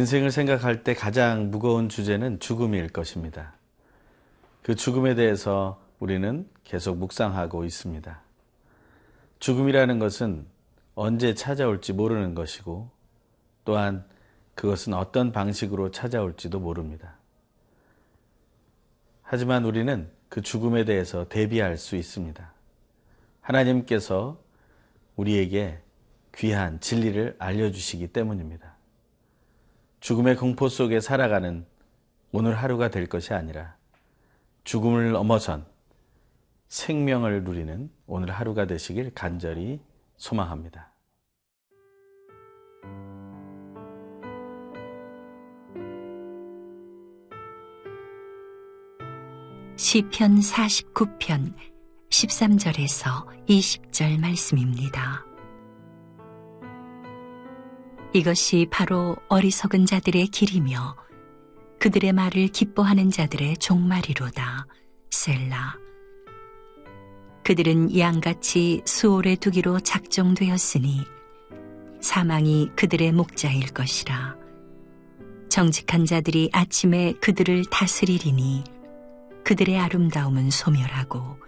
인생을 생각할 때 가장 무거운 주제는 죽음일 것입니다. 그 죽음에 대해서 우리는 계속 묵상하고 있습니다. 죽음이라는 것은 언제 찾아올지 모르는 것이고 또한 그것은 어떤 방식으로 찾아올지도 모릅니다. 하지만 우리는 그 죽음에 대해서 대비할 수 있습니다. 하나님께서 우리에게 귀한 진리를 알려주시기 때문입니다. 죽음의 공포 속에 살아가는 오늘 하루가 될 것이 아니라 죽음을 넘어선 생명을 누리는 오늘 하루가 되시길 간절히 소망합니다. 시편 49편 13절에서 20절 말씀입니다. 이것이 바로 어리석은 자들의 길이며 그들의 말을 기뻐하는 자들의 종말이로다. 셀라. 그들은 양같이 수월에 두기로 작정되었으니 사망이 그들의 목자일 것이라. 정직한 자들이 아침에 그들을 다스리리니 그들의 아름다움은 소멸하고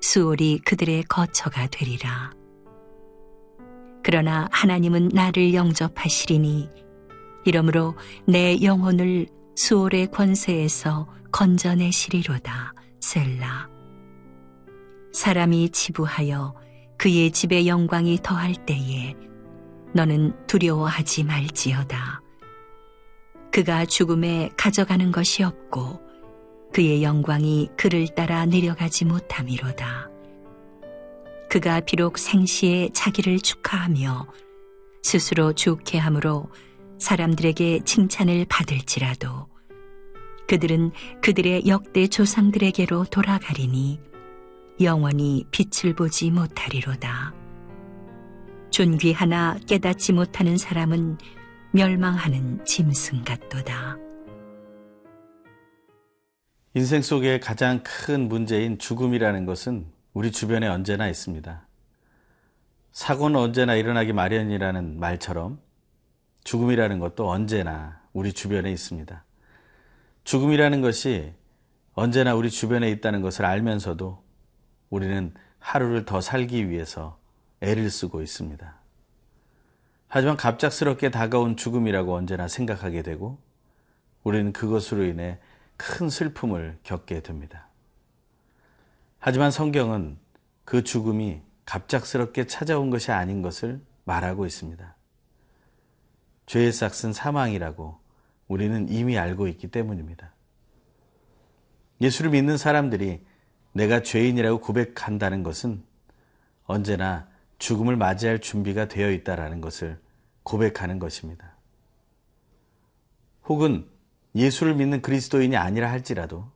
수월이 그들의 거처가 되리라. 그러나 하나님은 나를 영접하시리니 이러므로 내 영혼을 수월의 권세에서 건져내시리로다. 셀라. 사람이 지부하여 그의 집의 영광이 더할 때에 너는 두려워하지 말지어다. 그가 죽음에 가져가는 것이 없고 그의 영광이 그를 따라 내려가지 못함이로다. 그가 비록 생시에 자기를 축하하며 스스로 좋게 함으로 사람들에게 칭찬을 받을지라도 그들은 그들의 역대 조상들에게로 돌아가리니 영원히 빛을 보지 못하리로다. 존귀하나 깨닫지 못하는 사람은 멸망하는 짐승 같도다. 인생 속에 가장 큰 문제인 죽음이라는 것은 우리 주변에 언제나 있습니다. 사고는 언제나 일어나기 마련이라는 말처럼 죽음이라는 것도 언제나 우리 주변에 있습니다. 죽음이라는 것이 언제나 우리 주변에 있다는 것을 알면서도 우리는 하루를 더 살기 위해서 애를 쓰고 있습니다. 하지만 갑작스럽게 다가온 죽음이라고 언제나 생각하게 되고 우리는 그것으로 인해 큰 슬픔을 겪게 됩니다. 하지만 성경은 그 죽음이 갑작스럽게 찾아온 것이 아닌 것을 말하고 있습니다. 죄의 싹은 사망이라고 우리는 이미 알고 있기 때문입니다. 예수를 믿는 사람들이 내가 죄인이라고 고백한다는 것은 언제나 죽음을 맞이할 준비가 되어 있다라는 것을 고백하는 것입니다. 혹은 예수를 믿는 그리스도인이 아니라 할지라도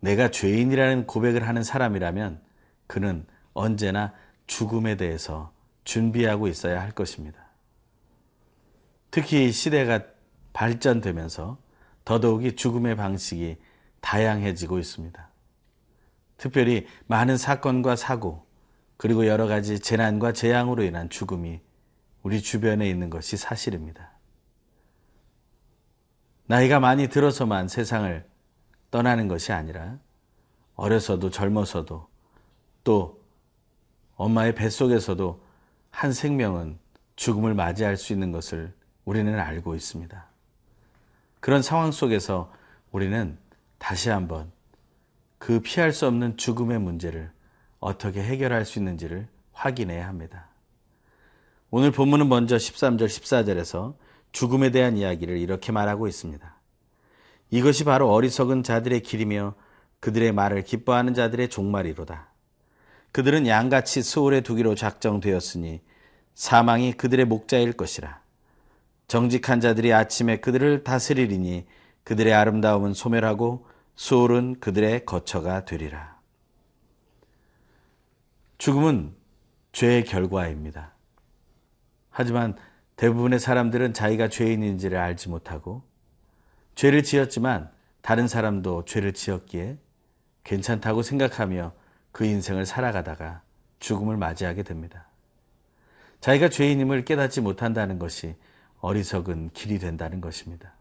내가 죄인이라는 고백을 하는 사람이라면 그는 언제나 죽음에 대해서 준비하고 있어야 할 것입니다. 특히 시대가 발전되면서 더더욱이 죽음의 방식이 다양해지고 있습니다. 특별히 많은 사건과 사고, 그리고 여러 가지 재난과 재앙으로 인한 죽음이 우리 주변에 있는 것이 사실입니다. 나이가 많이 들어서만 세상을 떠나는 것이 아니라 어려서도 젊어서도 또 엄마의 뱃속에서도 한 생명은 죽음을 맞이할 수 있는 것을 우리는 알고 있습니다. 그런 상황 속에서 우리는 다시 한번 그 피할 수 없는 죽음의 문제를 어떻게 해결할 수 있는지를 확인해야 합니다. 오늘 본문은 먼저 13절, 14절에서 죽음에 대한 이야기를 이렇게 말하고 있습니다. 이것이 바로 어리석은 자들의 길이며 그들의 말을 기뻐하는 자들의 종말이로다. 그들은 양같이 수월에 두기로 작정되었으니 사망이 그들의 목자일 것이라. 정직한 자들이 아침에 그들을 다스리리니 그들의 아름다움은 소멸하고 수월은 그들의 거처가 되리라. 죽음은 죄의 결과입니다. 하지만 대부분의 사람들은 자기가 죄인인지를 알지 못하고 죄를 지었지만 다른 사람도 죄를 지었기에 괜찮다고 생각하며 그 인생을 살아가다가 죽음을 맞이하게 됩니다. 자기가 죄인임을 깨닫지 못한다는 것이 어리석은 길이 된다는 것입니다.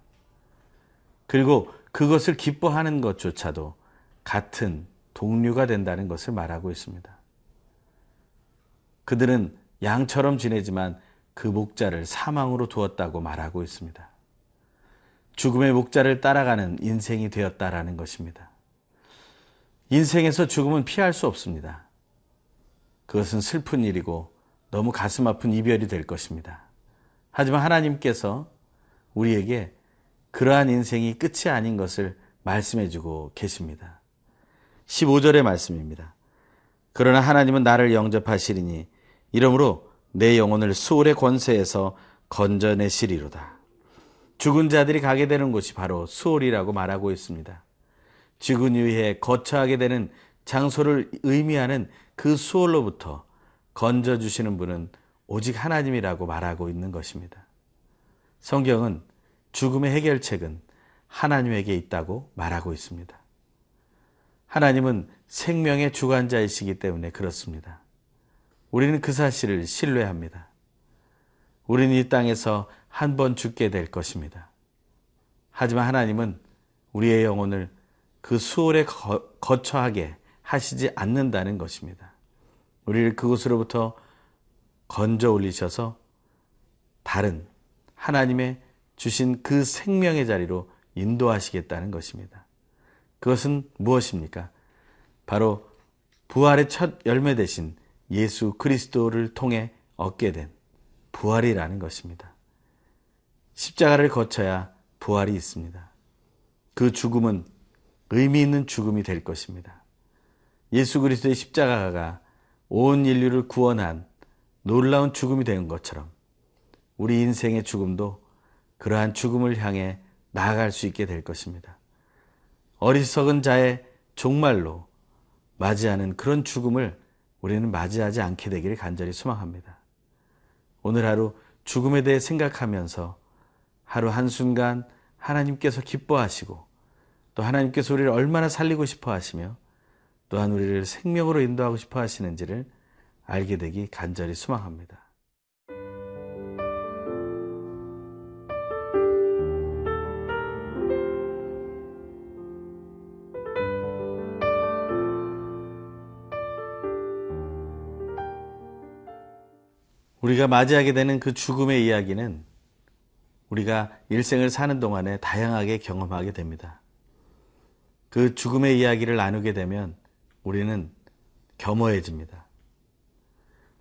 그리고 그것을 기뻐하는 것조차도 같은 동류가 된다는 것을 말하고 있습니다. 그들은 양처럼 지내지만 그 목자를 사망으로 두었다고 말하고 있습니다. 죽음의 목자를 따라가는 인생이 되었다라는 것입니다. 인생에서 죽음은 피할 수 없습니다. 그것은 슬픈 일이고 너무 가슴 아픈 이별이 될 것입니다. 하지만 하나님께서 우리에게 그러한 인생이 끝이 아닌 것을 말씀해 주고 계십니다. 15절의 말씀입니다. 그러나 하나님은 나를 영접하시리니 이러므로 내 영혼을 수월의 권세에서 건져내시리로다. 죽은 자들이 가게 되는 곳이 바로 수월이라고 말하고 있습니다. 죽은 이후에 거처하게 되는 장소를 의미하는 그 수월로부터 건져주시는 분은 오직 하나님이라고 말하고 있는 것입니다. 성경은 죽음의 해결책은 하나님에게 있다고 말하고 있습니다. 하나님은 생명의 주관자이시기 때문에 그렇습니다. 우리는 그 사실을 신뢰합니다. 우리는 이 땅에서 한 번 죽게 될 것입니다. 하지만 하나님은 우리의 영혼을 그 수월에 거처하게 하시지 않는다는 것입니다. 우리를 그곳으로부터 건져 올리셔서 다른 하나님의 주신 그 생명의 자리로 인도하시겠다는 것입니다. 그것은 무엇입니까? 바로 부활의 첫 열매 대신 예수 그리스도를 통해 얻게 된 부활이라는 것입니다. 십자가를 거쳐야 부활이 있습니다. 그 죽음은 의미 있는 죽음이 될 것입니다. 예수 그리스도의 십자가가 온 인류를 구원한 놀라운 죽음이 된 것처럼 우리 인생의 죽음도 그러한 죽음을 향해 나아갈 수 있게 될 것입니다. 어리석은 자의 종말로 맞이하는 그런 죽음을 우리는 맞이하지 않게 되기를 간절히 소망합니다. 오늘 하루 죽음에 대해 생각하면서 하루 한순간 하나님께서 기뻐하시고 또 하나님께서 우리를 얼마나 살리고 싶어 하시며 또한 우리를 생명으로 인도하고 싶어 하시는지를 알게 되기 간절히 소망합니다. 우리가 맞이하게 되는 그 죽음의 이야기는 우리가 일생을 사는 동안에 다양하게 경험하게 됩니다. 그 죽음의 이야기를 나누게 되면 우리는 겸허해집니다.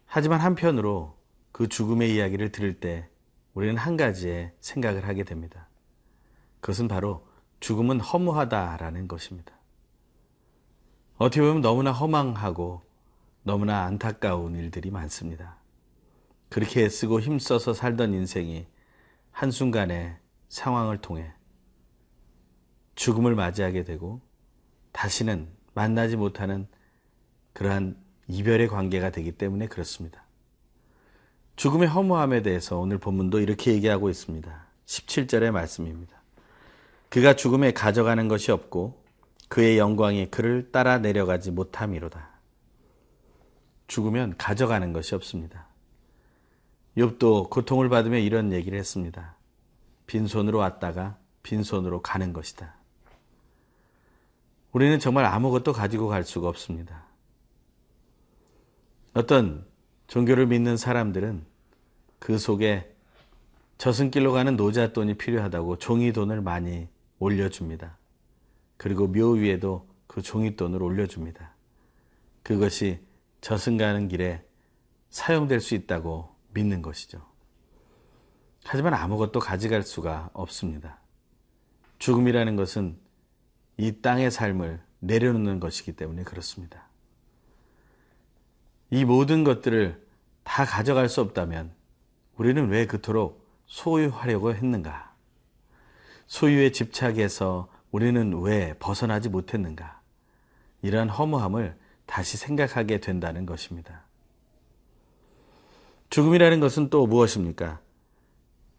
하지만 한편으로 그 죽음의 이야기를 들을 때 우리는 한 가지의 생각을 하게 됩니다. 그것은 바로 죽음은 허무하다라는 것입니다. 어떻게 보면 너무나 허망하고 너무나 안타까운 일들이 많습니다. 그렇게 애쓰고 힘써서 살던 인생이 한순간에 상황을 통해 죽음을 맞이하게 되고 다시는 만나지 못하는 그러한 이별의 관계가 되기 때문에 그렇습니다. 죽음의 허무함에 대해서 오늘 본문도 이렇게 얘기하고 있습니다. 17절의 말씀입니다. 그가 죽음에 가져가는 것이 없고 그의 영광이 그를 따라 내려가지 못함이로다. 죽으면 가져가는 것이 없습니다. 욥도 고통을 받으며 이런 얘기를 했습니다. 빈손으로 왔다가 빈손으로 가는 것이다. 우리는 정말 아무것도 가지고 갈 수가 없습니다. 어떤 종교를 믿는 사람들은 그 속에 저승길로 가는 노자돈이 필요하다고 종이돈을 많이 올려줍니다. 그리고 묘 위에도 그 종이돈을 올려줍니다. 그것이 저승 가는 길에 사용될 수 있다고 믿는 것이죠. 하지만 아무것도 가져갈 수가 없습니다. 죽음이라는 것은 이 땅의 삶을 내려놓는 것이기 때문에 그렇습니다. 이 모든 것들을 다 가져갈 수 없다면 우리는 왜 그토록 소유하려고 했는가? 소유에 집착해서 우리는 왜 벗어나지 못했는가? 이러한 허무함을 다시 생각하게 된다는 것입니다. 죽음이라는 것은 또 무엇입니까?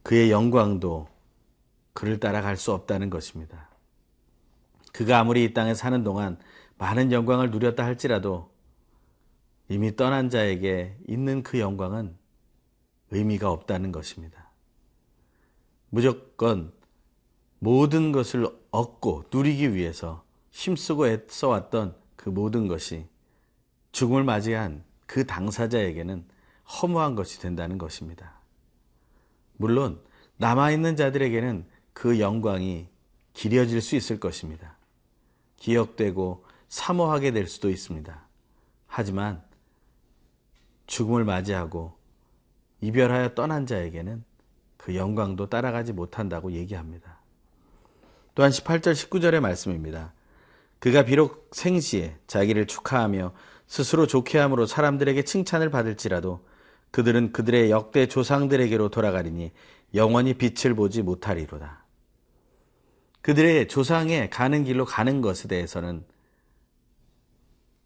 그의 영광도 그를 따라갈 수 없다는 것입니다. 그가 아무리 이 땅에 사는 동안 많은 영광을 누렸다 할지라도 이미 떠난 자에게 있는 그 영광은 의미가 없다는 것입니다. 무조건 모든 것을 얻고 누리기 위해서 힘쓰고 애써왔던 그 모든 것이 죽음을 맞이한 그 당사자에게는 허무한 것이 된다는 것입니다. 물론 남아있는 자들에게는 그 영광이 기려질 수 있을 것입니다. 기억되고 사모하게 될 수도 있습니다. 하지만 죽음을 맞이하고 이별하여 떠난 자에게는 그 영광도 따라가지 못한다고 얘기합니다. 또한 18절 19절의 말씀입니다. 그가 비록 생시에 자기를 축하하며 스스로 좋게 함으로 사람들에게 칭찬을 받을지라도 그들은 그들의 역대 조상들에게로 돌아가리니 영원히 빛을 보지 못하리로다. 그들의 조상의 가는 길로 가는 것에 대해서는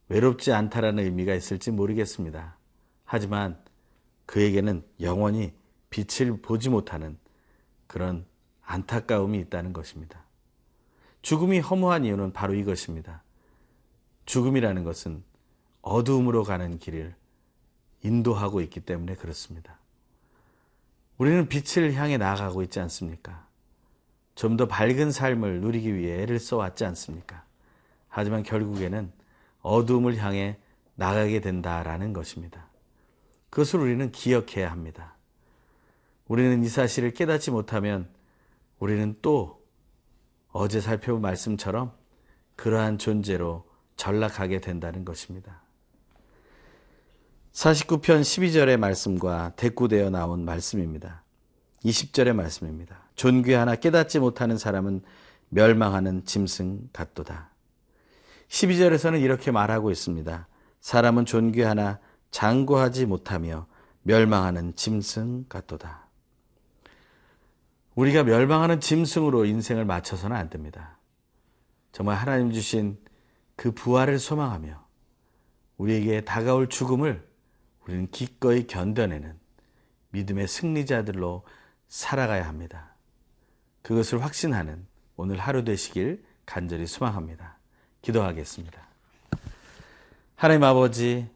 외롭지 않다라는 의미가 있을지 모르겠습니다. 하지만 그에게는 영원히 빛을 보지 못하는 그런 안타까움이 있다는 것입니다. 죽음이 허무한 이유는 바로 이것입니다. 죽음이라는 것은 어두움으로 가는 길을 인도하고 있기 때문에 그렇습니다. 우리는 빛을 향해 나아가고 있지 않습니까? 좀 더 밝은 삶을 누리기 위해 애를 써왔지 않습니까? 하지만 결국에는 어두움을 향해 나가게 된다라는 것입니다. 그것을 우리는 기억해야 합니다. 우리는 이 사실을 깨닫지 못하면 우리는 또 어제 살펴본 말씀처럼 그러한 존재로 전락하게 된다는 것입니다. 49편 12절의 말씀과 대꾸되어 나온 말씀입니다. 20절의 말씀입니다. 존귀하나 깨닫지 못하는 사람은 멸망하는 짐승 같도다. 12절에서는 이렇게 말하고 있습니다. 사람은 존귀하나 장구하지 못하며 멸망하는 짐승 같도다. 우리가 멸망하는 짐승으로 인생을 맞춰서는 안 됩니다. 정말 하나님 주신 그 부활을 소망하며 우리에게 다가올 죽음을 우리는 기꺼이 견뎌내는 믿음의 승리자들로 살아가야 합니다. 그것을 확신하는 오늘 하루 되시길 간절히 소망합니다. 기도하겠습니다. 하나님 아버지,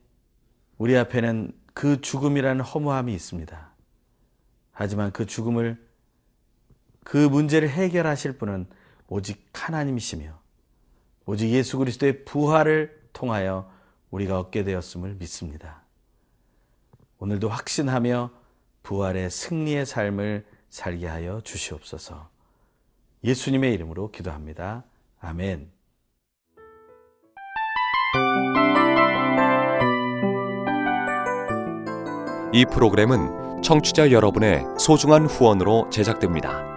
우리 앞에는 그 죽음이라는 허무함이 있습니다. 하지만 그 죽음을 그 문제를 해결하실 분은 오직 하나님이시며 오직 예수 그리스도의 부활을 통하여 우리가 얻게 되었음을 믿습니다. 오늘도 확신하며 부활의 승리의 삶을 살게 하여 주시옵소서. 예수님의 이름으로 기도합니다. 아멘. 이 프로그램은 청취자 여러분의 소중한 후원으로 제작됩니다.